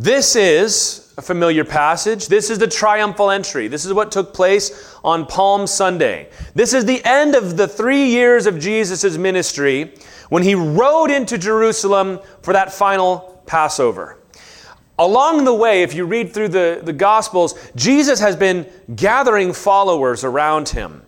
This is a familiar passage. This is the triumphal entry. This is what took place on Palm Sunday. This is the end of the three years of Jesus' ministry when he rode into Jerusalem for that final Passover. Along the way, if you read through the, the Gospels, Jesus has been gathering followers around him.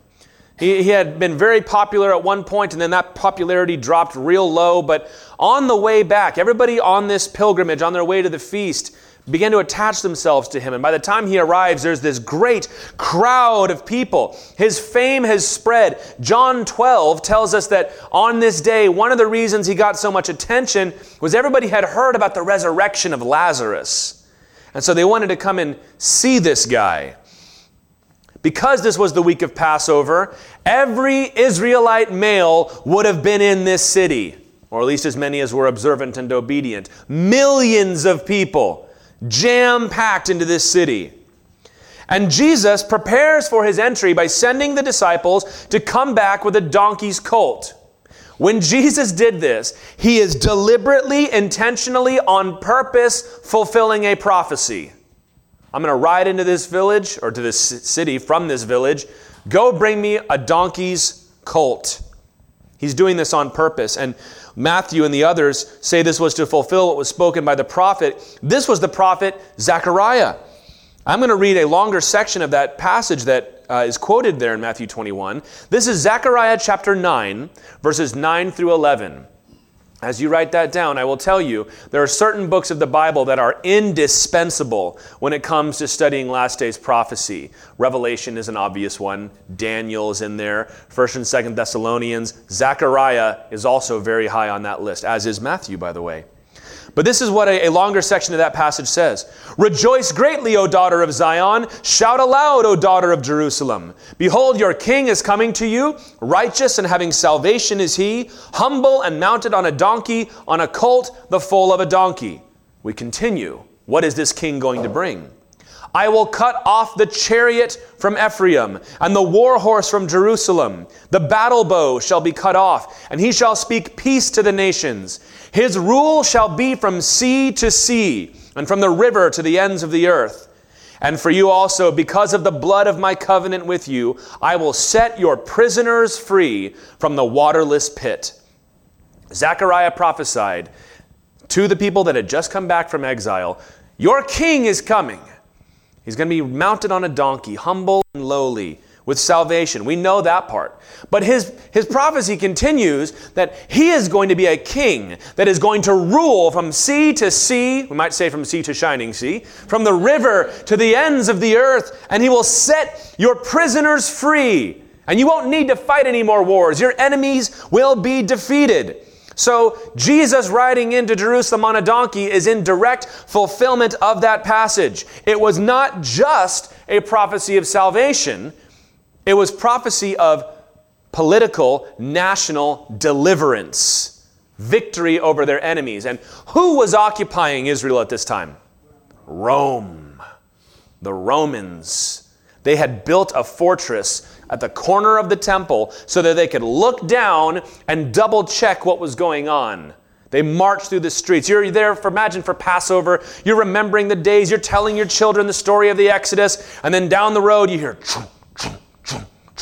He, he had been very popular at one point, and then that popularity dropped real low. But on the way back, everybody on this pilgrimage, on their way to the feast, began to attach themselves to him. And by the time he arrives, there's this great crowd of people. His fame has spread. John 12 tells us that on this day, one of the reasons he got so much attention was everybody had heard about the resurrection of Lazarus. And so they wanted to come and see this guy. Because this was the week of Passover, every Israelite male would have been in this city, or at least as many as were observant and obedient. Millions of people jam packed into this city. And Jesus prepares for his entry by sending the disciples to come back with a donkey's colt. When Jesus did this, he is deliberately, intentionally, on purpose fulfilling a prophecy. I'm going to ride into this village or to this city from this village. Go bring me a donkey's colt. He's doing this on purpose. And Matthew and the others say this was to fulfill what was spoken by the prophet. This was the prophet Zechariah. I'm going to read a longer section of that passage that uh, is quoted there in Matthew 21. This is Zechariah chapter 9, verses 9 through 11. As you write that down, I will tell you there are certain books of the Bible that are indispensable when it comes to studying last days prophecy. Revelation is an obvious one. Daniel is in there. First and Second Thessalonians. Zechariah is also very high on that list, as is Matthew, by the way. But this is what a, a, longer section of that passage says Rejoice greatly, O daughter of Zion. Shout aloud, O daughter of Jerusalem. Behold, your king is coming to you. Righteous and having salvation is he, humble and mounted on a donkey, on a colt, the foal of a donkey. We continue. What is this king going to bring? I will cut off the chariot from Ephraim and the war horse from Jerusalem. The battle bow shall be cut off, and he shall speak peace to the nations. His rule shall be from sea to sea, and from the river to the ends of the earth. And for you also, because of the blood of my covenant with you, I will set your prisoners free from the waterless pit. Zechariah prophesied to the people that had just come back from exile Your king is coming. He's going to be mounted on a donkey, humble and lowly with salvation. We know that part. But his, his prophecy continues that he is going to be a king that is going to rule from sea to sea, we might say from sea to shining sea, from the river to the ends of the earth, and he will set your prisoners free. And you won't need to fight any more wars. Your enemies will be defeated. So, Jesus riding into Jerusalem on a donkey is in direct fulfillment of that passage. It was not just a prophecy of salvation, it was prophecy of political, national deliverance, victory over their enemies. And who was occupying Israel at this time? Rome. The Romans. They had built a fortress at the corner of the temple so that they could look down and double check what was going on. They marched through the streets. You're there for, imagine, for Passover. You're remembering the days. You're telling your children the story of the Exodus. And then down the road, you hear.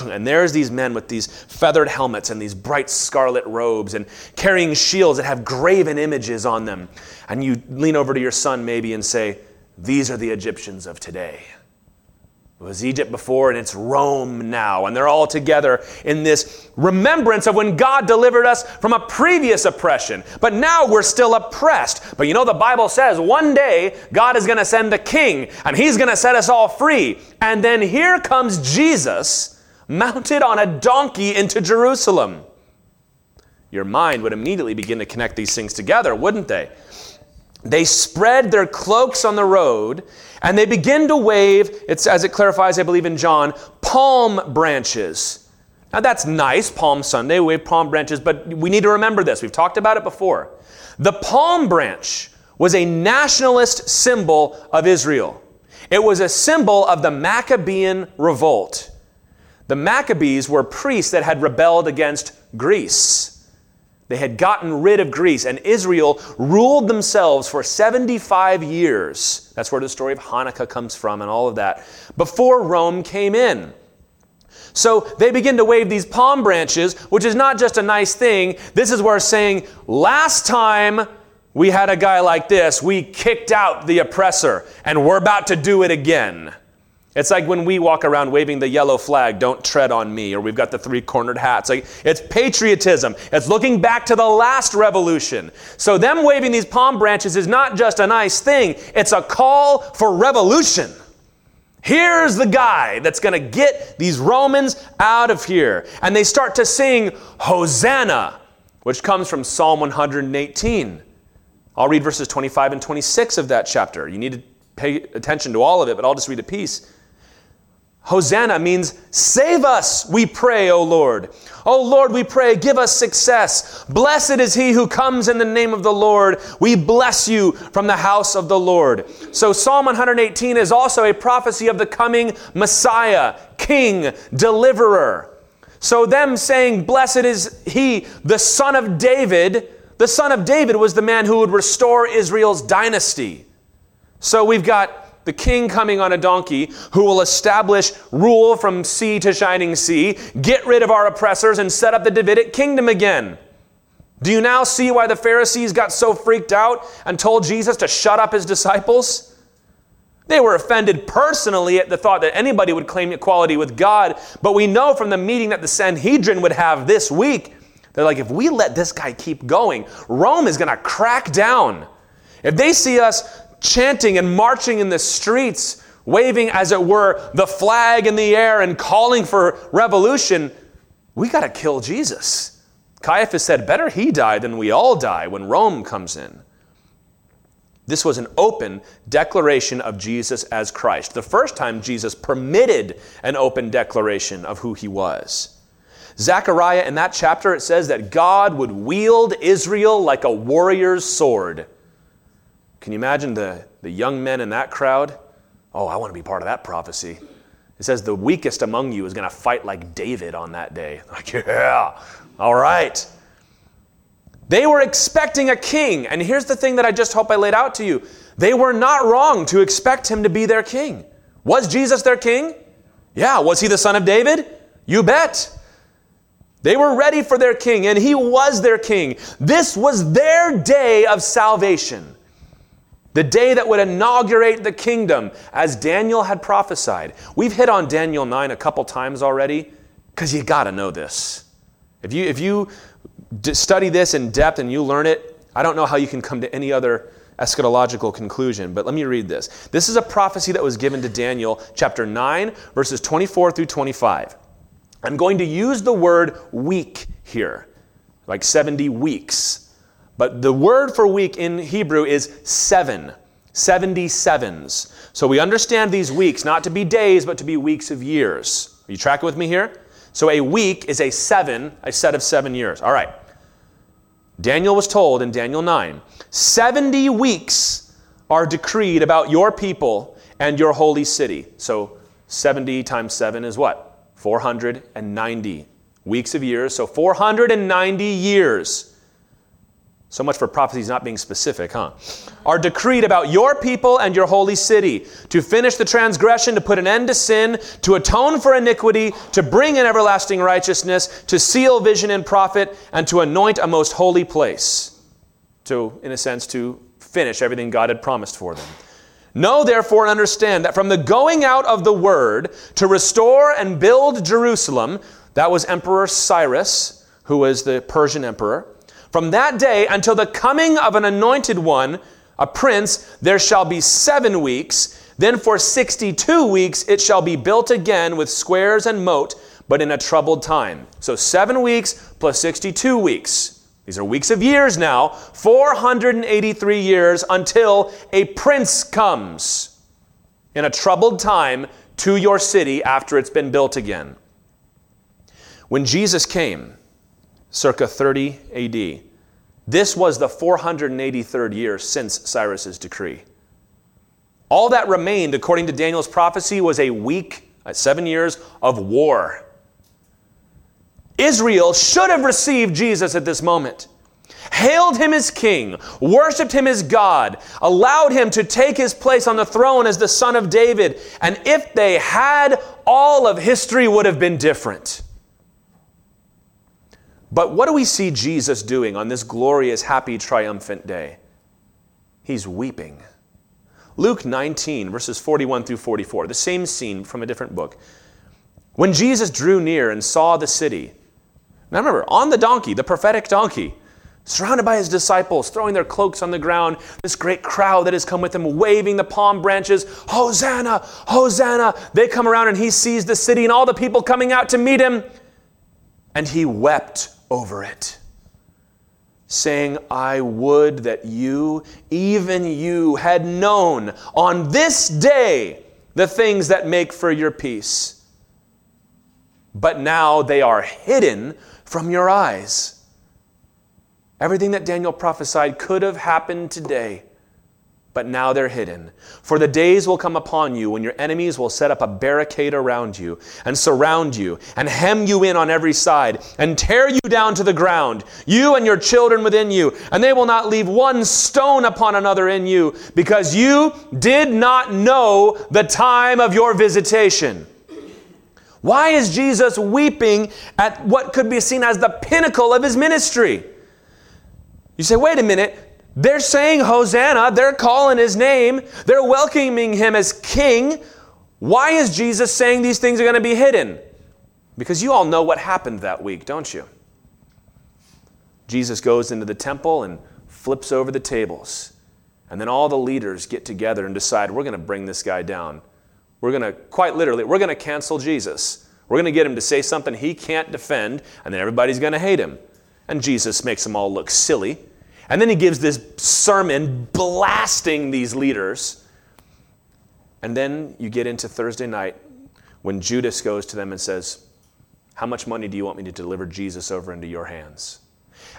And there's these men with these feathered helmets and these bright scarlet robes and carrying shields that have graven images on them. And you lean over to your son maybe and say, These are the Egyptians of today. It was Egypt before and it's Rome now. And they're all together in this remembrance of when God delivered us from a previous oppression. But now we're still oppressed. But you know, the Bible says one day God is going to send a king and he's going to set us all free. And then here comes Jesus mounted on a donkey into Jerusalem. Your mind would immediately begin to connect these things together, wouldn't they? They spread their cloaks on the road and they begin to wave, it's as it clarifies, I believe in John, palm branches. Now that's nice, Palm Sunday, wave palm branches, but we need to remember this. We've talked about it before. The palm branch was a nationalist symbol of Israel. It was a symbol of the Maccabean revolt. The Maccabees were priests that had rebelled against Greece. They had gotten rid of Greece, and Israel ruled themselves for 75 years. That's where the story of Hanukkah comes from and all of that, before Rome came in. So they begin to wave these palm branches, which is not just a nice thing. This is where saying, last time we had a guy like this, we kicked out the oppressor, and we're about to do it again. It's like when we walk around waving the yellow flag, don't tread on me, or we've got the three cornered hats. Like, it's patriotism. It's looking back to the last revolution. So, them waving these palm branches is not just a nice thing, it's a call for revolution. Here's the guy that's going to get these Romans out of here. And they start to sing Hosanna, which comes from Psalm 118. I'll read verses 25 and 26 of that chapter. You need to pay attention to all of it, but I'll just read a piece. Hosanna means save us, we pray, O Lord. O Lord, we pray, give us success. Blessed is he who comes in the name of the Lord. We bless you from the house of the Lord. So Psalm 118 is also a prophecy of the coming Messiah, King, Deliverer. So them saying, Blessed is he, the son of David, the son of David was the man who would restore Israel's dynasty. So we've got the king coming on a donkey who will establish rule from sea to shining sea, get rid of our oppressors, and set up the Davidic kingdom again. Do you now see why the Pharisees got so freaked out and told Jesus to shut up his disciples? They were offended personally at the thought that anybody would claim equality with God, but we know from the meeting that the Sanhedrin would have this week, they're like, if we let this guy keep going, Rome is going to crack down. If they see us chanting and marching in the streets, waving, as it were, the flag in the air and calling for revolution, we got to kill Jesus. Caiaphas said, Better he die than we all die when Rome comes in. This was an open declaration of Jesus as Christ. The first time Jesus permitted an open declaration of who he was. Zechariah, in that chapter, it says that God would wield Israel like a warrior's sword. Can you imagine the, the young men in that crowd? Oh, I want to be part of that prophecy. It says the weakest among you is going to fight like David on that day. Like, yeah, all right. They were expecting a king. And here's the thing that I just hope I laid out to you they were not wrong to expect him to be their king. Was Jesus their king? Yeah. Was he the son of David? You bet. They were ready for their king, and he was their king. This was their day of salvation the day that would inaugurate the kingdom, as Daniel had prophesied. We've hit on Daniel 9 a couple times already because you got to know this. If you, if you study this in depth and you learn it, I don't know how you can come to any other eschatological conclusion, but let me read this. This is a prophecy that was given to Daniel, chapter 9, verses 24 through 25. I'm going to use the word week here, like 70 weeks. But the word for week in Hebrew is seven, 77s. So we understand these weeks not to be days, but to be weeks of years. Are you tracking with me here? So a week is a seven, a set of seven years. All right. Daniel was told in Daniel 9 70 weeks are decreed about your people and your holy city. So 70 times 7 is what? 490 weeks of years. So 490 years. So much for prophecies not being specific, huh? Are decreed about your people and your holy city to finish the transgression, to put an end to sin, to atone for iniquity, to bring in everlasting righteousness, to seal vision and prophet, and to anoint a most holy place. To, in a sense, to finish everything God had promised for them. Know therefore and understand that from the going out of the word to restore and build Jerusalem, that was Emperor Cyrus, who was the Persian emperor from that day until the coming of an anointed one, a prince, there shall be seven weeks. Then for 62 weeks it shall be built again with squares and moat, but in a troubled time. So seven weeks plus 62 weeks. These are weeks of years now, 483 years until a prince comes in a troubled time to your city after it's been built again. When Jesus came, circa 30 AD. This was the 483rd year since Cyrus's decree. All that remained, according to Daniel's prophecy, was a week, uh, seven years of war. Israel should have received Jesus at this moment, hailed him as king, worshiped him as God, allowed him to take his place on the throne as the son of David, and if they had, all of history would have been different. But what do we see Jesus doing on this glorious, happy, triumphant day? He's weeping. Luke 19, verses 41 through 44, the same scene from a different book. When Jesus drew near and saw the city, now remember, on the donkey, the prophetic donkey, surrounded by his disciples, throwing their cloaks on the ground, this great crowd that has come with him, waving the palm branches, Hosanna, Hosanna. They come around and he sees the city and all the people coming out to meet him, and he wept over it, saying, I would that you, even you, had known on this day the things that make for your peace. But now they are hidden from your eyes. Everything that Daniel prophesied could have happened today but now they're hidden. For the days will come upon you when your enemies will set up a barricade around you and surround you and hem you in on every side and tear you down to the ground, you and your children within you, and they will not leave one stone upon another in you, because you did not know the time of your visitation. Why is Jesus weeping at what could be seen as the pinnacle of his ministry? You say, wait a minute, they're saying Hosanna, they're calling his name, they're welcoming him as king. Why is Jesus saying these things are going to be hidden? Because you all know what happened that week, don't you? Jesus goes into the temple and flips over the tables. And then all the leaders get together and decide we're going to bring this guy down. We're going to, quite literally, we're going to cancel Jesus. We're going to get him to say something he can't defend, and then everybody's going to hate him. And Jesus makes them all look silly and then he gives this sermon blasting these leaders. And then you get into Thursday night when Judas goes to them and says, How much money do you want me to deliver Jesus over into your hands?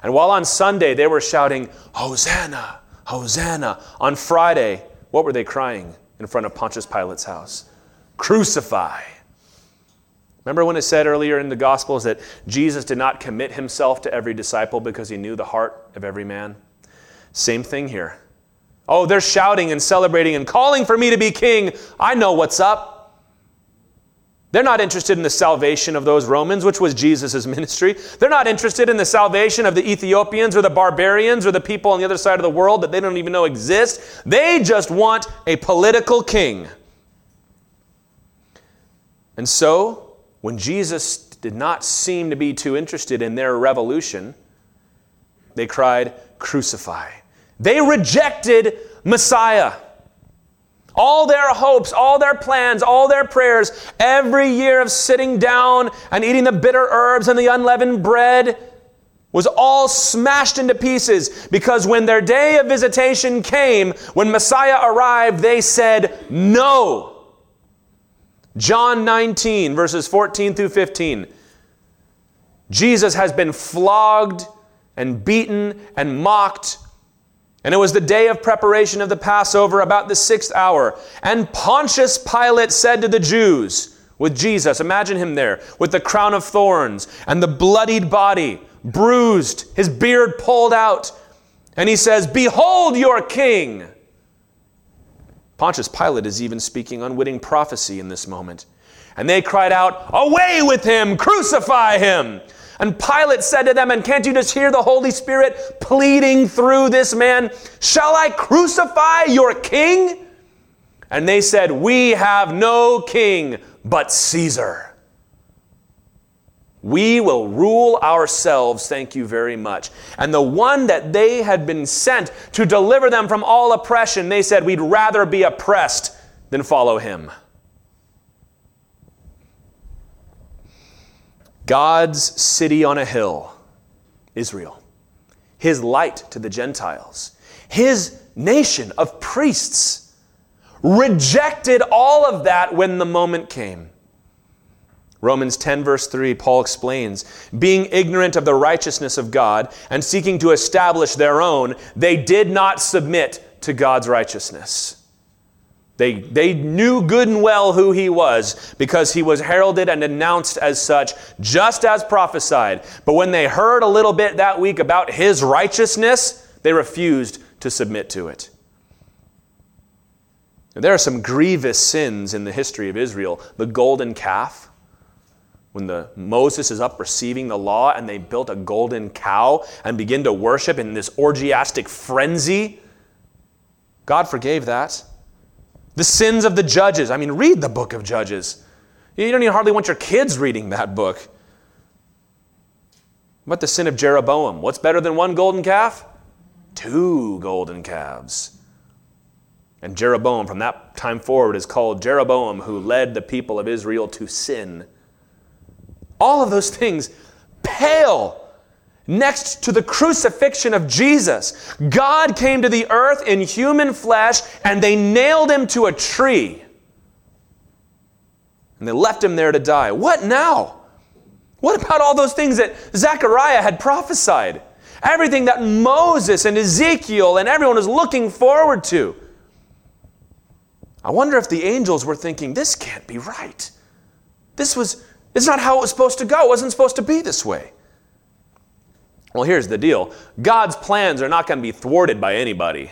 And while on Sunday they were shouting, Hosanna, Hosanna, on Friday, what were they crying in front of Pontius Pilate's house? Crucify. Remember when it said earlier in the Gospels that Jesus did not commit himself to every disciple because he knew the heart of every man? Same thing here. Oh, they're shouting and celebrating and calling for me to be king. I know what's up. They're not interested in the salvation of those Romans, which was Jesus' ministry. They're not interested in the salvation of the Ethiopians or the barbarians or the people on the other side of the world that they don't even know exist. They just want a political king. And so, when Jesus did not seem to be too interested in their revolution, they cried, Crucify. They rejected Messiah. All their hopes, all their plans, all their prayers, every year of sitting down and eating the bitter herbs and the unleavened bread was all smashed into pieces because when their day of visitation came, when Messiah arrived, they said, No. John 19, verses 14 through 15. Jesus has been flogged and beaten and mocked And it was the day of preparation of the Passover, about the sixth hour. And Pontius Pilate said to the Jews, with Jesus, imagine him there, with the crown of thorns and the bloodied body, bruised, his beard pulled out. And he says, Behold your king. Pontius Pilate is even speaking unwitting prophecy in this moment. And they cried out, Away with him! Crucify him! And Pilate said to them, and can't you just hear the Holy Spirit pleading through this man? Shall I crucify your king? And they said, We have no king but Caesar. We will rule ourselves, thank you very much. And the one that they had been sent to deliver them from all oppression, they said, We'd rather be oppressed than follow him. God's city on a hill, Israel, his light to the Gentiles, his nation of priests, rejected all of that when the moment came. Romans 10, verse 3, Paul explains being ignorant of the righteousness of God and seeking to establish their own, they did not submit to God's righteousness. They, they knew good and well who he was because he was heralded and announced as such, just as prophesied. But when they heard a little bit that week about his righteousness, they refused to submit to it. And there are some grievous sins in the history of Israel. The golden calf, when the Moses is up receiving the law and they built a golden cow and begin to worship in this orgiastic frenzy, God forgave that. The sins of the judges. I mean, read the book of Judges. You don't even hardly want your kids reading that book. What the sin of Jeroboam? What's better than one golden calf? Two golden calves. And Jeroboam, from that time forward, is called Jeroboam, who led the people of Israel to sin. All of those things pale next to the crucifixion of Jesus. God came to the earth in human flesh and they nailed him to a tree. And they left him there to die. What now? What about all those things that Zechariah had prophesied? Everything that Moses and Ezekiel and everyone was looking forward to. I wonder if the angels were thinking, this can't be right. This was, it's not how it was supposed to go. It wasn't supposed to be this way. Well, here's the deal God's plans are not going to be thwarted by anybody.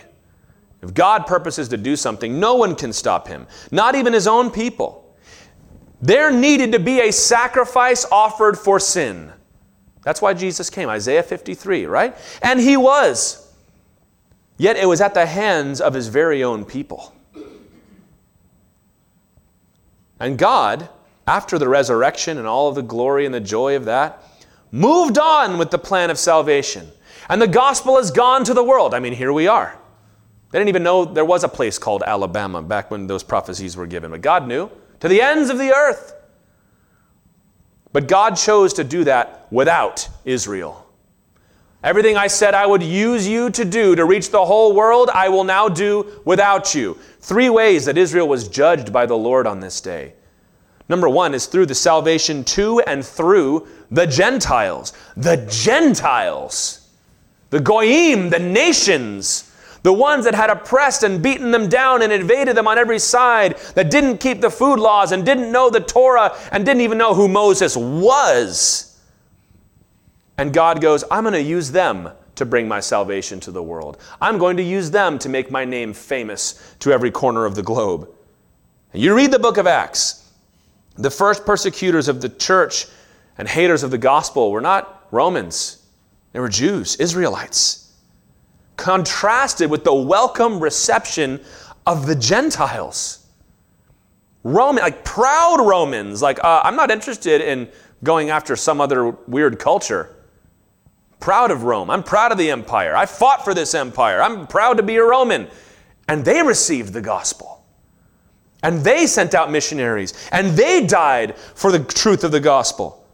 If God purposes to do something, no one can stop him, not even his own people. There needed to be a sacrifice offered for sin. That's why Jesus came, Isaiah 53, right? And he was. Yet it was at the hands of his very own people. And God, after the resurrection and all of the glory and the joy of that, moved on with the plan of salvation. And the gospel has gone to the world. I mean, here we are. They didn't even know there was a place called Alabama back when those prophecies were given, but God knew. To the ends of the earth. But God chose to do that without Israel. Everything I said I would use you to do to reach the whole world, I will now do without you. Three ways that Israel was judged by the Lord on this day. Number one is through the salvation to and through the Gentiles. The Gentiles. The Goyim, the nations. The ones that had oppressed and beaten them down and invaded them on every side, that didn't keep the food laws and didn't know the Torah and didn't even know who Moses was. And God goes, I'm going to use them to bring my salvation to the world. I'm going to use them to make my name famous to every corner of the globe. You read the book of Acts. The first persecutors of the church and haters of the gospel were not Romans, they were Jews, Israelites. Contrasted with the welcome reception of the Gentiles. Roman, like proud Romans, like, uh, I'm not interested in going after some other weird culture. Proud of Rome. I'm proud of the empire. I fought for this empire. I'm proud to be a Roman. And they received the gospel. And they sent out missionaries. And they died for the truth of the gospel.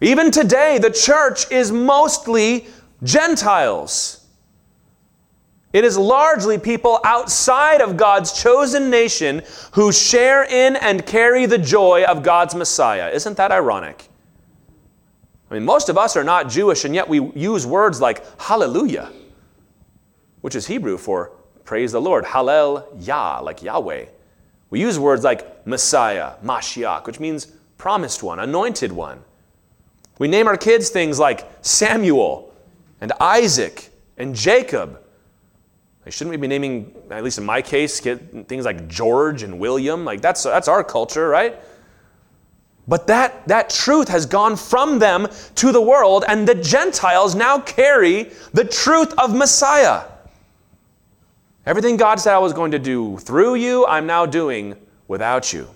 Even today, the church is mostly Gentiles. It is largely people outside of God's chosen nation who share in and carry the joy of God's Messiah. Isn't that ironic? I mean, most of us are not Jewish, and yet we use words like hallelujah. which is Hebrew for praise the Lord, Hallel Yah, like Yahweh. We use words like Messiah, Mashiach, which means promised one, anointed one. We name our kids things like Samuel and Isaac and Jacob. Shouldn't we be naming, at least in my case, things like George and William? Like that's, that's our culture, right? But that, that truth has gone from them to the world, and the Gentiles now carry the truth of Messiah. Everything God said I was going to do through you, I'm now doing without you.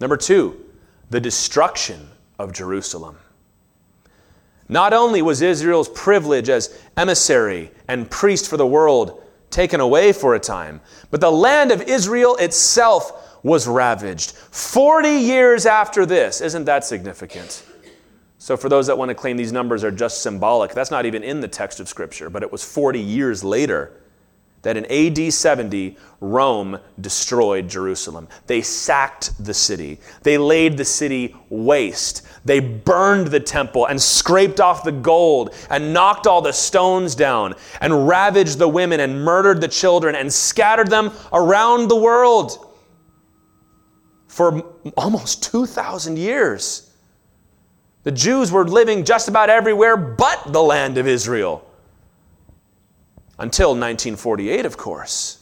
Number two, the destruction of Jerusalem. Not only was Israel's privilege as emissary and priest for the world taken away for a time, but the land of Israel itself was ravaged. 40 years after this. Isn't that significant? So, for those that want to claim these numbers are just symbolic, that's not even in the text of Scripture, but it was 40 years later that in AD 70, Rome destroyed Jerusalem. They sacked the city, they laid the city waste. They burned the temple and scraped off the gold and knocked all the stones down and ravaged the women and murdered the children and scattered them around the world for almost 2,000 years. The Jews were living just about everywhere but the land of Israel until 1948, of course.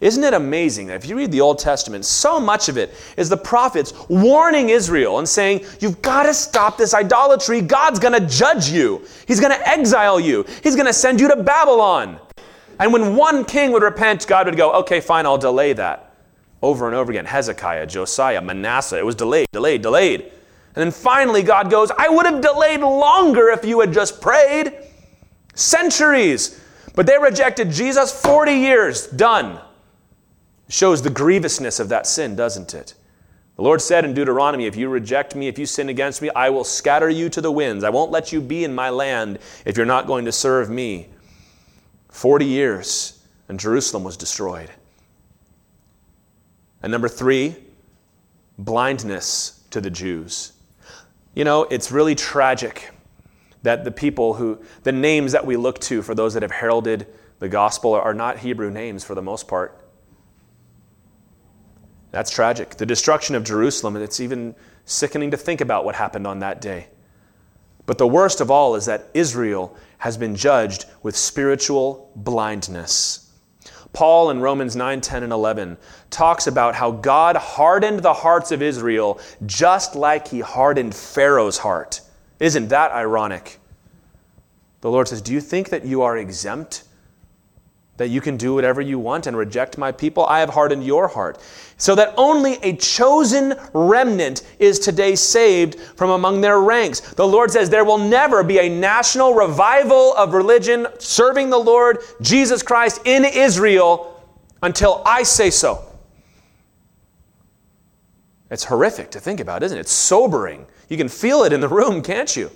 Isn't it amazing that if you read the Old Testament, so much of it is the prophets warning Israel and saying, You've got to stop this idolatry. God's going to judge you, He's going to exile you, He's going to send you to Babylon. And when one king would repent, God would go, Okay, fine, I'll delay that. Over and over again Hezekiah, Josiah, Manasseh. It was delayed, delayed, delayed. And then finally, God goes, I would have delayed longer if you had just prayed. Centuries. But they rejected Jesus 40 years, done. Shows the grievousness of that sin, doesn't it? The Lord said in Deuteronomy, If you reject me, if you sin against me, I will scatter you to the winds. I won't let you be in my land if you're not going to serve me. 40 years, and Jerusalem was destroyed. And number three, blindness to the Jews. You know, it's really tragic that the people who, the names that we look to for those that have heralded the gospel are not Hebrew names for the most part. That's tragic. The destruction of Jerusalem, and it's even sickening to think about what happened on that day. But the worst of all is that Israel has been judged with spiritual blindness. Paul in Romans 9, 10, and 11 talks about how God hardened the hearts of Israel just like he hardened Pharaoh's heart. Isn't that ironic? The Lord says, Do you think that you are exempt? That you can do whatever you want and reject my people? I have hardened your heart. So that only a chosen remnant is today saved from among their ranks. The Lord says there will never be a national revival of religion serving the Lord Jesus Christ in Israel until I say so. It's horrific to think about, isn't it? It's sobering. You can feel it in the room, can't you?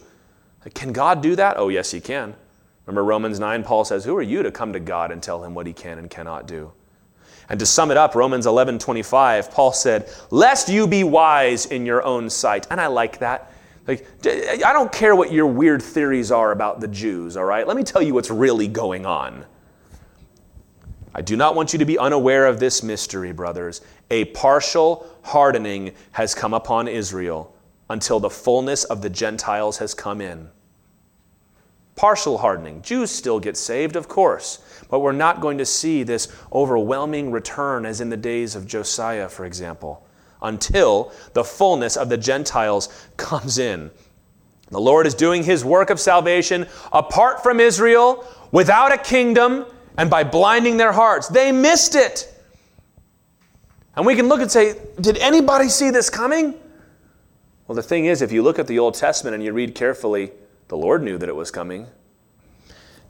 Can God do that? Oh, yes, He can. Remember Romans 9, Paul says, Who are you to come to God and tell Him what He can and cannot do? And to sum it up, Romans 11, 25, Paul said, Lest you be wise in your own sight. And I like that. Like, I don't care what your weird theories are about the Jews, all right? Let me tell you what's really going on. I do not want you to be unaware of this mystery, brothers. A partial hardening has come upon Israel until the fullness of the Gentiles has come in. Partial hardening. Jews still get saved, of course, but we're not going to see this overwhelming return as in the days of Josiah, for example, until the fullness of the Gentiles comes in. The Lord is doing his work of salvation apart from Israel, without a kingdom, and by blinding their hearts. They missed it. And we can look and say, Did anybody see this coming? Well, the thing is, if you look at the Old Testament and you read carefully, the Lord knew that it was coming.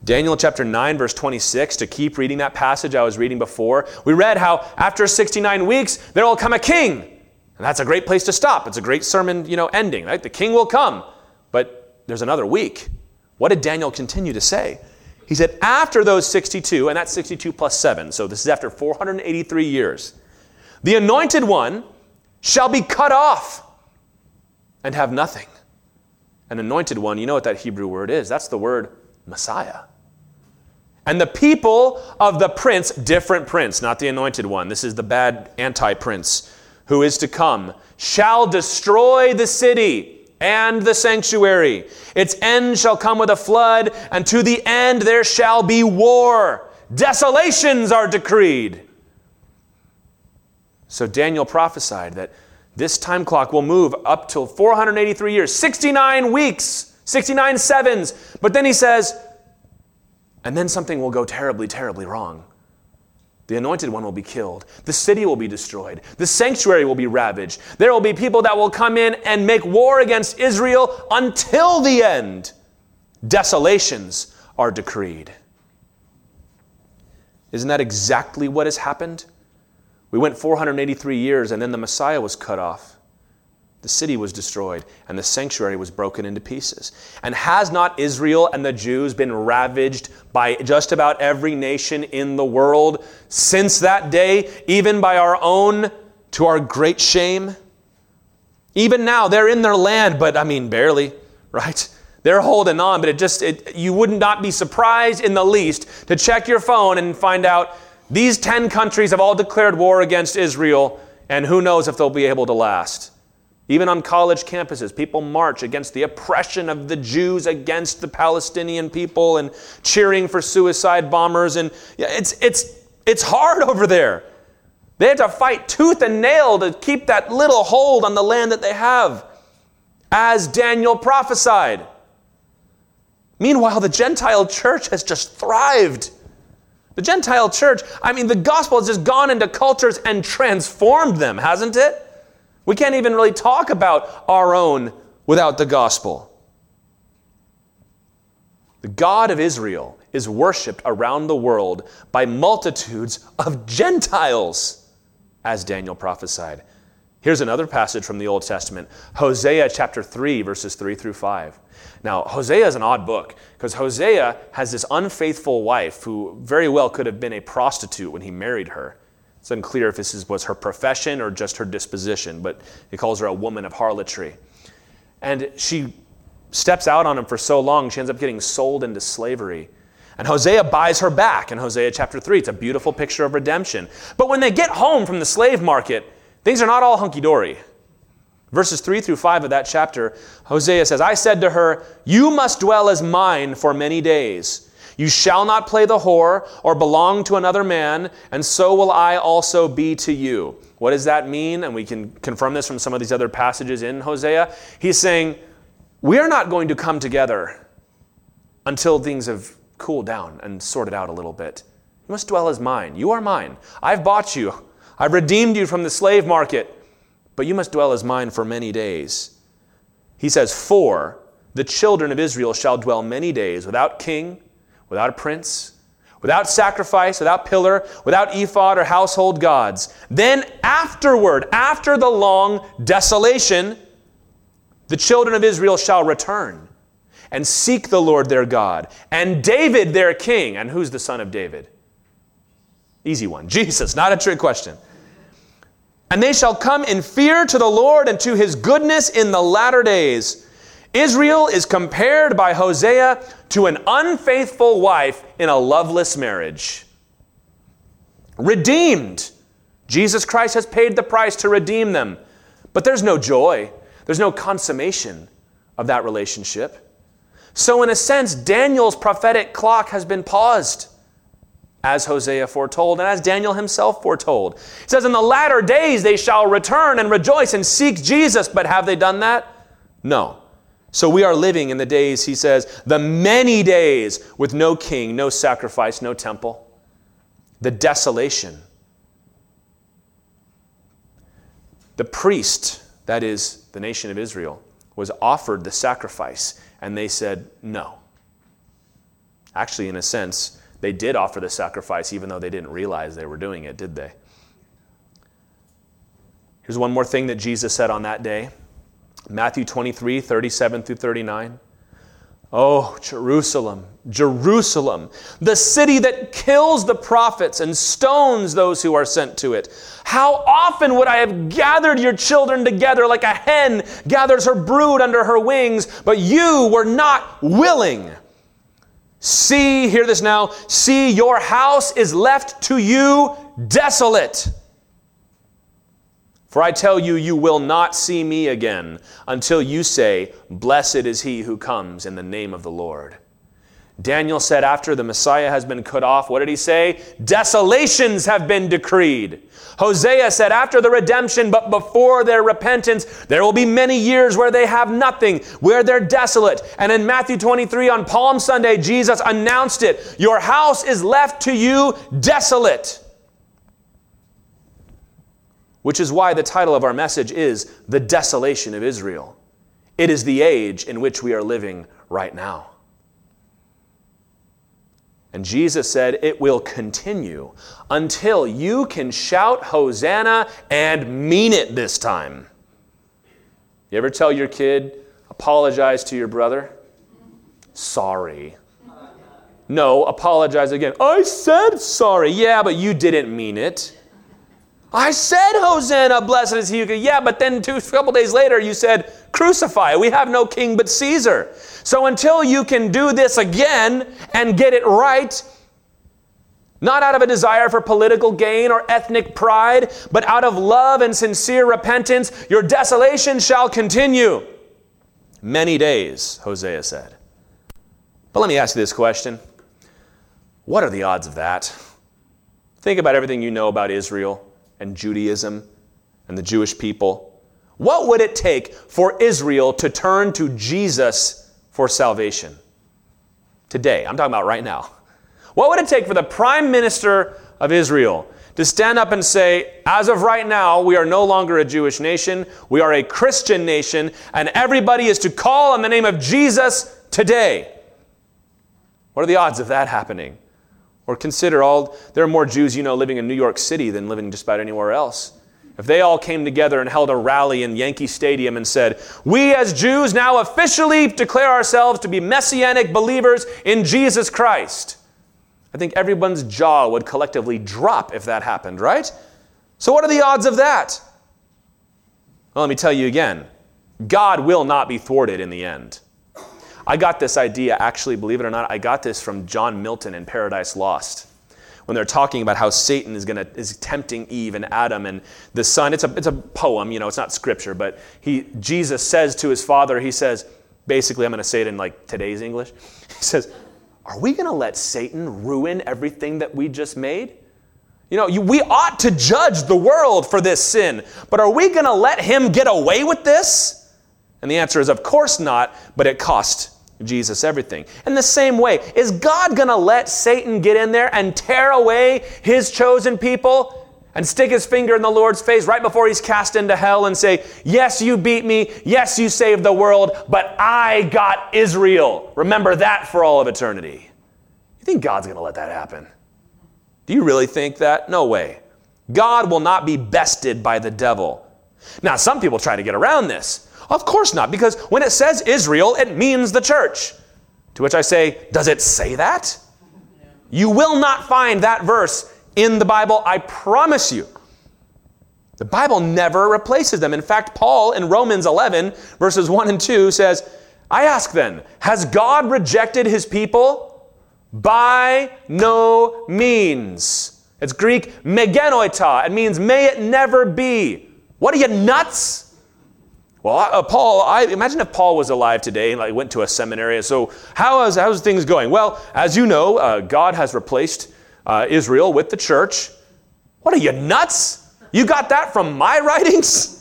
Daniel chapter 9, verse 26, to keep reading that passage I was reading before, we read how after 69 weeks, there will come a king. And that's a great place to stop. It's a great sermon, you know, ending, right? The king will come. But there's another week. What did Daniel continue to say? He said, after those 62, and that's 62 plus 7, so this is after 483 years, the anointed one shall be cut off and have nothing. An anointed one, you know what that Hebrew word is. That's the word Messiah. And the people of the prince, different prince, not the anointed one, this is the bad anti prince who is to come, shall destroy the city and the sanctuary. Its end shall come with a flood, and to the end there shall be war. Desolations are decreed. So Daniel prophesied that this time clock will move up till 483 years, 69 weeks, 69 sevens. But then he says, and then something will go terribly, terribly wrong. The anointed one will be killed. The city will be destroyed. The sanctuary will be ravaged. There will be people that will come in and make war against Israel until the end. Desolations are decreed. Isn't that exactly what has happened? We went 483 years and then the Messiah was cut off. The city was destroyed and the sanctuary was broken into pieces. And has not Israel and the Jews been ravaged by just about every nation in the world since that day, even by our own, to our great shame? Even now, they're in their land, but I mean, barely, right? They're holding on, but it just, it, you would not not be surprised in the least to check your phone and find out these 10 countries have all declared war against Israel, and who knows if they'll be able to last. Even on college campuses, people march against the oppression of the Jews against the Palestinian people and cheering for suicide bombers. And it's, it's, it's hard over there. They have to fight tooth and nail to keep that little hold on the land that they have, as Daniel prophesied. Meanwhile, the Gentile church has just thrived. The Gentile church, I mean, the gospel has just gone into cultures and transformed them, hasn't it? We can't even really talk about our own without the gospel. The God of Israel is worshiped around the world by multitudes of Gentiles, as Daniel prophesied. Here's another passage from the Old Testament Hosea chapter 3, verses 3 through 5. Now, Hosea is an odd book because Hosea has this unfaithful wife who very well could have been a prostitute when he married her. It's unclear if this was her profession or just her disposition, but he calls her a woman of harlotry. And she steps out on him for so long, she ends up getting sold into slavery. And Hosea buys her back in Hosea chapter 3. It's a beautiful picture of redemption. But when they get home from the slave market, things are not all hunky dory. Verses 3 through 5 of that chapter, Hosea says, I said to her, You must dwell as mine for many days. You shall not play the whore or belong to another man, and so will I also be to you. What does that mean? And we can confirm this from some of these other passages in Hosea. He's saying, We are not going to come together until things have cooled down and sorted out a little bit. You must dwell as mine. You are mine. I've bought you, I've redeemed you from the slave market but you must dwell as mine for many days. He says, For the children of Israel shall dwell many days without king, without a prince, without sacrifice, without pillar, without ephod or household gods. Then afterward, after the long desolation, the children of Israel shall return and seek the Lord their God, and David their king. And who's the son of David? Easy one. Jesus, not a trick question. And they shall come in fear to the Lord and to his goodness in the latter days. Israel is compared by Hosea to an unfaithful wife in a loveless marriage. Redeemed. Jesus Christ has paid the price to redeem them. But there's no joy, there's no consummation of that relationship. So, in a sense, Daniel's prophetic clock has been paused as Hosea foretold, and as Daniel himself foretold. He says, In the latter days they shall return and rejoice and seek Jesus. But have they done that? No. So we are living in the days, he says, the many days with no king, no sacrifice, no temple, the desolation. The priest, that is the nation of Israel, was offered the sacrifice, and they said no. Actually, in a sense, they did offer the sacrifice even though they didn't realize they were doing it, did they? Here's one more thing that Jesus said on that day Matthew 23, 37 through 39. Oh, Jerusalem, Jerusalem, the city that kills the prophets and stones those who are sent to it. How often would I have gathered your children together like a hen gathers her brood under her wings, but you were not willing. See, hear this now, see, your house is left to you desolate. For I tell you, you will not see me again until you say, Blessed is he who comes in the name of the Lord. Daniel said, after the Messiah has been cut off, what did he say? Desolations have been decreed. Hosea said, after the redemption, but before their repentance, there will be many years where they have nothing, where they're desolate. And in Matthew 23 on Palm Sunday, Jesus announced it Your house is left to you desolate. Which is why the title of our message is The Desolation of Israel. It is the age in which we are living right now. And Jesus said, It will continue until you can shout Hosanna and mean it this time. You ever tell your kid, apologize to your brother? Sorry. No, apologize again. I said sorry. Yeah, but you didn't mean it. I said Hosanna, blessed is he who Yeah, but then two couple days later you said, crucify. We have no king but Caesar. So until you can do this again and get it right, not out of a desire for political gain or ethnic pride, but out of love and sincere repentance, your desolation shall continue. Many days, Hosea said. But let me ask you this question What are the odds of that? Think about everything you know about Israel and Judaism and the Jewish people? What would it take for Israel to turn to Jesus for salvation? Today, I'm talking about right now. What would it take for the prime minister of Israel to stand up and say, as of right now, we are no longer a Jewish nation, we are a Christian nation, and everybody is to call on the name of Jesus today? What are the odds of that happening? Or consider all, there are more Jews you know living in New York City than living just about anywhere else. If they all came together and held a rally in Yankee Stadium and said, We as Jews now officially declare ourselves to be messianic believers in Jesus Christ, I think everyone's jaw would collectively drop if that happened, right? So, what are the odds of that? Well, let me tell you again God will not be thwarted in the end. I got this idea, actually, believe it or not, I got this from John Milton in Paradise Lost. When they're talking about how Satan is gonna is tempting Eve and Adam and the son. It's a it's a poem, you know, it's not scripture, but he Jesus says to his father, he says, basically, I'm gonna say it in like today's English. He says, Are we gonna let Satan ruin everything that we just made? You know, you, we ought to judge the world for this sin, but are we going to let him get away with this? And the answer is, of course not, but it cost Jesus everything. In the same way, is God going to let Satan get in there and tear away his chosen people and stick his finger in the Lord's face right before he's cast into hell and say, Yes, you beat me. Yes, you saved the world, but I got Israel. Remember that for all of eternity. You think God's going to let that happen? Do you really think that? No way. God will not be bested by the devil. Now, some people try to get around this. Of course not, because when it says Israel, it means the church. To which I say, does it say that? You will not find that verse in the Bible, I promise you. The Bible never replaces them. In fact, Paul in Romans 11, verses 1 and 2 says, I ask then, has God rejected his people? By no means. It's Greek megenoita. It means may it never be. What are you nuts? Well, uh, Paul, I imagine if Paul was alive today and like went to a seminary. So how is how's things going? Well, as you know, uh, God has replaced uh, Israel with the church. What are you nuts? You got that from my writings?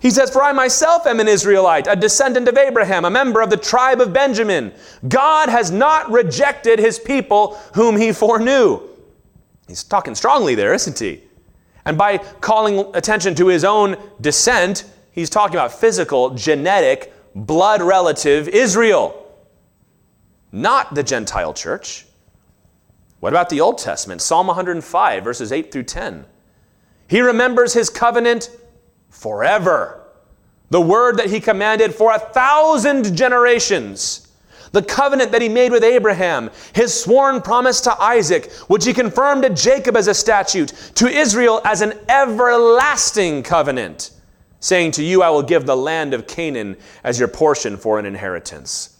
He says, For I myself am an Israelite, a descendant of Abraham, a member of the tribe of Benjamin. God has not rejected his people whom he foreknew. He's talking strongly there, isn't he? And by calling attention to his own descent, He's talking about physical, genetic, blood relative Israel, not the Gentile church. What about the Old Testament? Psalm 105, verses 8 through 10. He remembers his covenant forever. The word that he commanded for a thousand generations. The covenant that he made with Abraham, his sworn promise to Isaac, which he confirmed to Jacob as a statute, to Israel as an everlasting covenant saying to you, I will give the land of Canaan as your portion for an inheritance.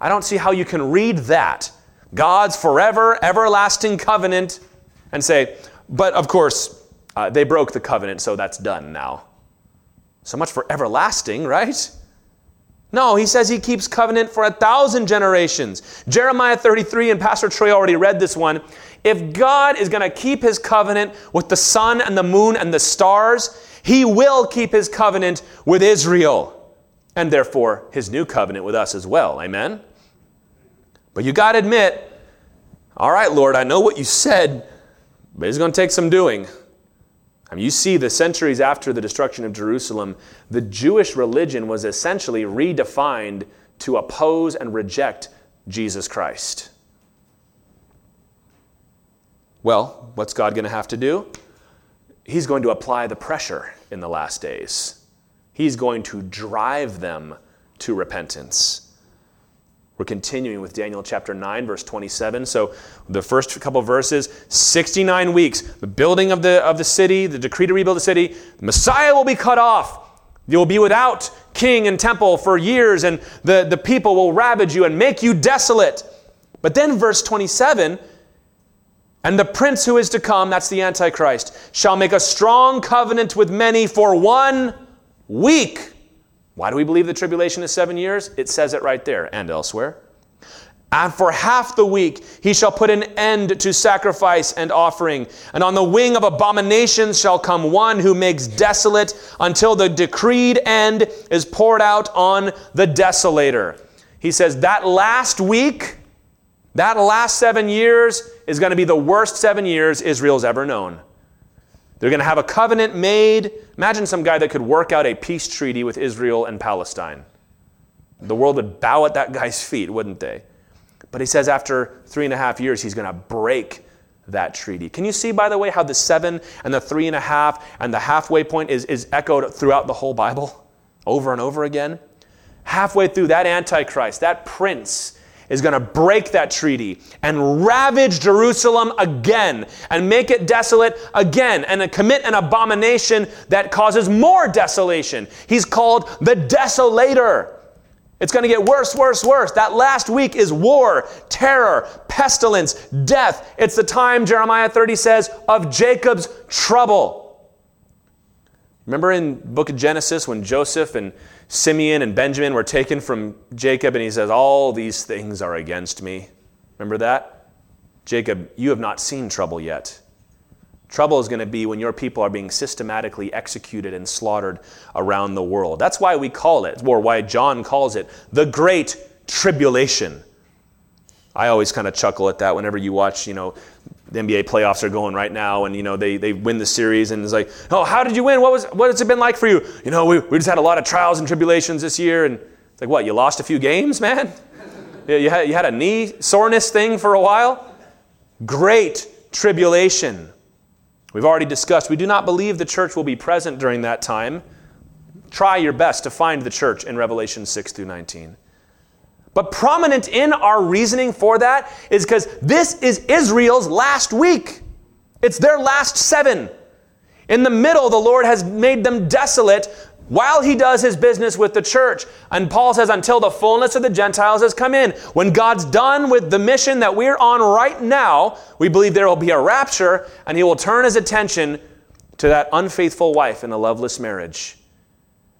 I don't see how you can read that, God's forever, everlasting covenant, and say, but of course, uh, they broke the covenant, so that's done now. So much for everlasting, right? No, he says he keeps covenant for a thousand generations. Jeremiah 33, and Pastor Troy already read this one. If God is going to keep his covenant with the sun and the moon and the stars, he will keep his covenant with Israel and therefore his new covenant with us as well. Amen? But you got to admit, all right, Lord, I know what you said, but it's going to take some doing. I mean, you see, the centuries after the destruction of Jerusalem, the Jewish religion was essentially redefined to oppose and reject Jesus Christ. Well, what's God going to have to do? He's going to apply the pressure in the last days. He's going to drive them to repentance. We're continuing with Daniel chapter 9, verse 27. So, the first couple verses 69 weeks, the building of the, of the city, the decree to rebuild the city, Messiah will be cut off. You will be without king and temple for years, and the, the people will ravage you and make you desolate. But then, verse 27 and the prince who is to come, that's the Antichrist, shall make a strong covenant with many for one week. Why do we believe the tribulation is seven years? It says it right there and elsewhere. And for half the week he shall put an end to sacrifice and offering. And on the wing of abominations shall come one who makes desolate until the decreed end is poured out on the desolator. He says that last week, that last seven years is going to be the worst seven years Israel's ever known. They're going to have a covenant made. Imagine some guy that could work out a peace treaty with Israel and Palestine. The world would bow at that guy's feet, wouldn't they? But he says after three and a half years, he's going to break that treaty. Can you see, by the way, how the seven and the three and a half and the halfway point is, is echoed throughout the whole Bible over and over again? Halfway through, that Antichrist, that prince, is going to break that treaty and ravage Jerusalem again and make it desolate again and commit an abomination that causes more desolation. He's called the desolator. It's going to get worse, worse, worse. That last week is war, terror, pestilence, death. It's the time, Jeremiah 30 says, of Jacob's trouble. Remember in book of Genesis when Joseph and Simeon and Benjamin were taken from Jacob, and he says, All these things are against me. Remember that? Jacob, you have not seen trouble yet. Trouble is going to be when your people are being systematically executed and slaughtered around the world. That's why we call it, or why John calls it, the Great Tribulation. I always kind of chuckle at that whenever you watch, you know, the NBA playoffs are going right now, and you know they, they win the series, and it's like, oh, how did you win? What was what has it been like for you? You know, we, we just had a lot of trials and tribulations this year, and it's like, what? You lost a few games, man? you had you had a knee soreness thing for a while. Great tribulation. We've already discussed. We do not believe the church will be present during that time. Try your best to find the church in Revelation 6 through 19. But prominent in our reasoning for that is because this is Israel's last week. It's their last seven. In the middle, the Lord has made them desolate while he does his business with the church. And Paul says, until the fullness of the Gentiles has come in. When God's done with the mission that we're on right now, we believe there will be a rapture, and he will turn his attention to that unfaithful wife in a loveless marriage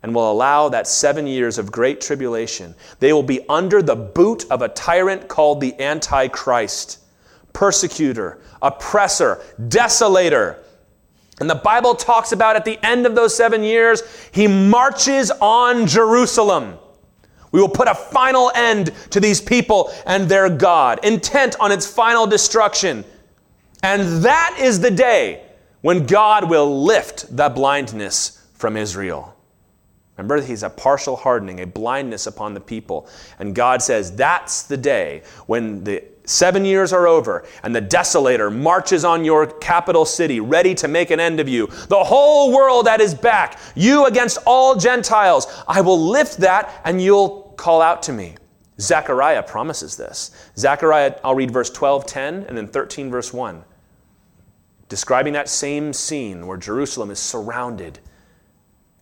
and will allow that seven years of great tribulation. They will be under the boot of a tyrant called the Antichrist, persecutor, oppressor, desolator. And the Bible talks about at the end of those seven years, he marches on Jerusalem. We will put a final end to these people and their God, intent on its final destruction. And that is the day when God will lift the blindness from Israel. Remember, he's a partial hardening, a blindness upon the people. And God says, that's the day when the seven years are over and the desolator marches on your capital city, ready to make an end of you. The whole world at his back, you against all Gentiles. I will lift that and you'll call out to me. Zechariah promises this. Zechariah, I'll read verse 12, 10, and then 13, verse 1. Describing that same scene where Jerusalem is surrounded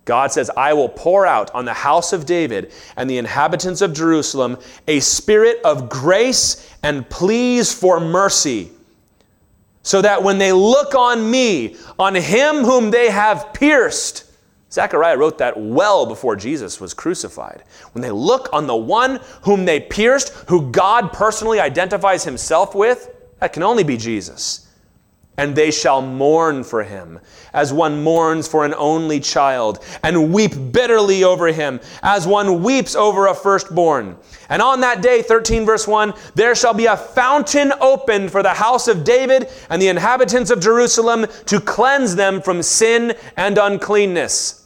God says, I will pour out on the house of David and the inhabitants of Jerusalem a spirit of grace and pleas for mercy, so that when they look on me, on him whom they have pierced, Zechariah wrote that well before Jesus was crucified. When they look on the one whom they pierced, who God personally identifies himself with, that can only be Jesus and they shall mourn for him, as one mourns for an only child, and weep bitterly over him, as one weeps over a firstborn. And on that day, 13 verse 1, there shall be a fountain opened for the house of David and the inhabitants of Jerusalem to cleanse them from sin and uncleanness.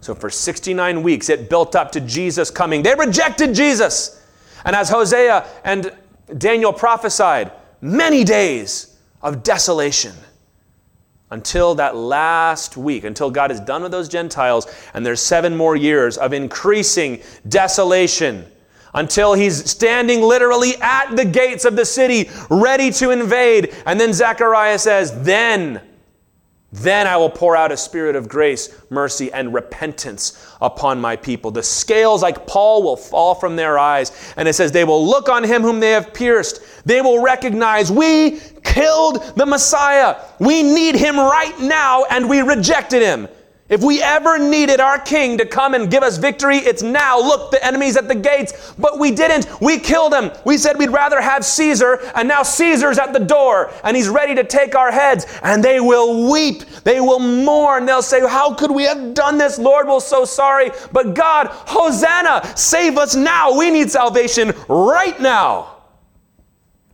So for 69 weeks, it built up to Jesus coming. They rejected Jesus. And as Hosea and Daniel prophesied, many days of desolation until that last week, until God is done with those Gentiles, and there's seven more years of increasing desolation, until he's standing literally at the gates of the city, ready to invade. And then Zechariah says, Then then I will pour out a spirit of grace, mercy, and repentance upon my people. The scales, like Paul, will fall from their eyes. And it says, They will look on him whom they have pierced. They will recognize, We killed the Messiah. We need him right now, and we rejected him. If we ever needed our king to come and give us victory, it's now. Look, the enemy's at the gates, but we didn't. We killed him. We said we'd rather have Caesar, and now Caesar's at the door, and he's ready to take our heads. And they will weep. They will mourn. They'll say, How could we have done this? Lord, we're so sorry. But God, Hosanna, save us now. We need salvation right now.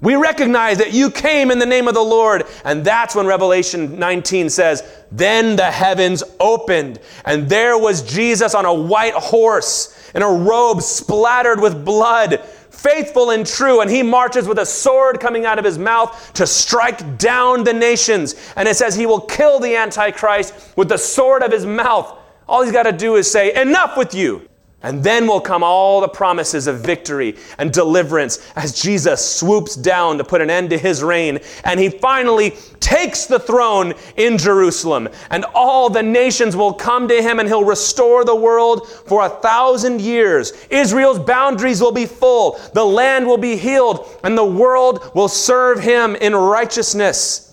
We recognize that you came in the name of the Lord. And that's when Revelation 19 says, Then the heavens opened, and there was Jesus on a white horse in a robe splattered with blood, faithful and true. And he marches with a sword coming out of his mouth to strike down the nations. And it says he will kill the Antichrist with the sword of his mouth. All he's got to do is say, Enough with you. And then will come all the promises of victory and deliverance as Jesus swoops down to put an end to his reign. And he finally takes the throne in Jerusalem. And all the nations will come to him and he'll restore the world for a thousand years. Israel's boundaries will be full, the land will be healed, and the world will serve him in righteousness.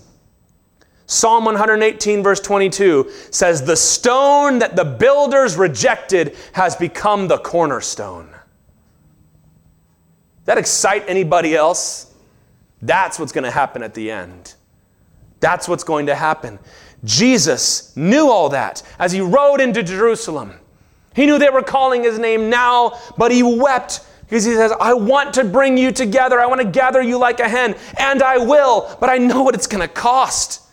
Psalm 118, verse 22 says, The stone that the builders rejected has become the cornerstone. That excite anybody else? That's what's going to happen at the end. That's what's going to happen. Jesus knew all that as he rode into Jerusalem. He knew they were calling his name now, but he wept because he says, I want to bring you together. I want to gather you like a hen, and I will, but I know what it's going to cost.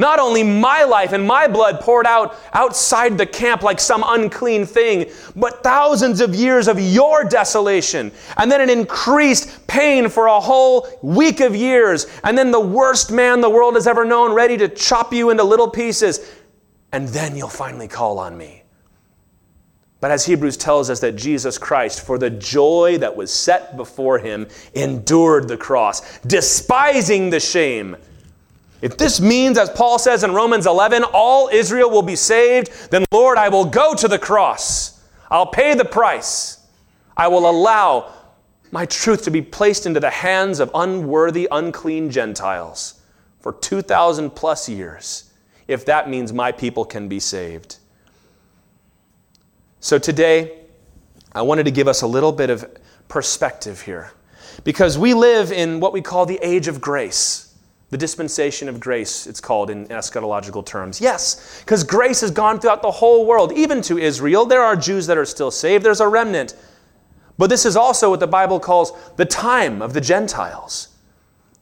Not only my life and my blood poured out outside the camp like some unclean thing, but thousands of years of your desolation, and then an increased pain for a whole week of years, and then the worst man the world has ever known, ready to chop you into little pieces, and then you'll finally call on me. But as Hebrews tells us that Jesus Christ, for the joy that was set before him, endured the cross, despising the shame if this means, as Paul says in Romans 11, all Israel will be saved, then Lord, I will go to the cross. I'll pay the price. I will allow my truth to be placed into the hands of unworthy, unclean Gentiles for 2,000 plus years, if that means my people can be saved. So today, I wanted to give us a little bit of perspective here because we live in what we call the age of grace. The dispensation of grace, it's called in eschatological terms. Yes, because grace has gone throughout the whole world, even to Israel. There are Jews that are still saved, there's a remnant. But this is also what the Bible calls the time of the Gentiles.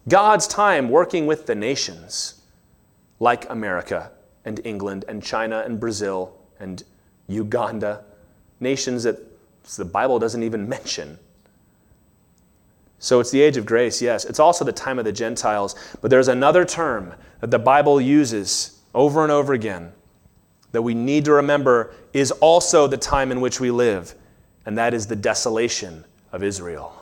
God's time working with the nations, like America and England and China and Brazil and Uganda, nations that the Bible doesn't even mention. So it's the age of grace, yes. It's also the time of the Gentiles. But there's another term that the Bible uses over and over again that we need to remember is also the time in which we live, and that is the desolation of Israel.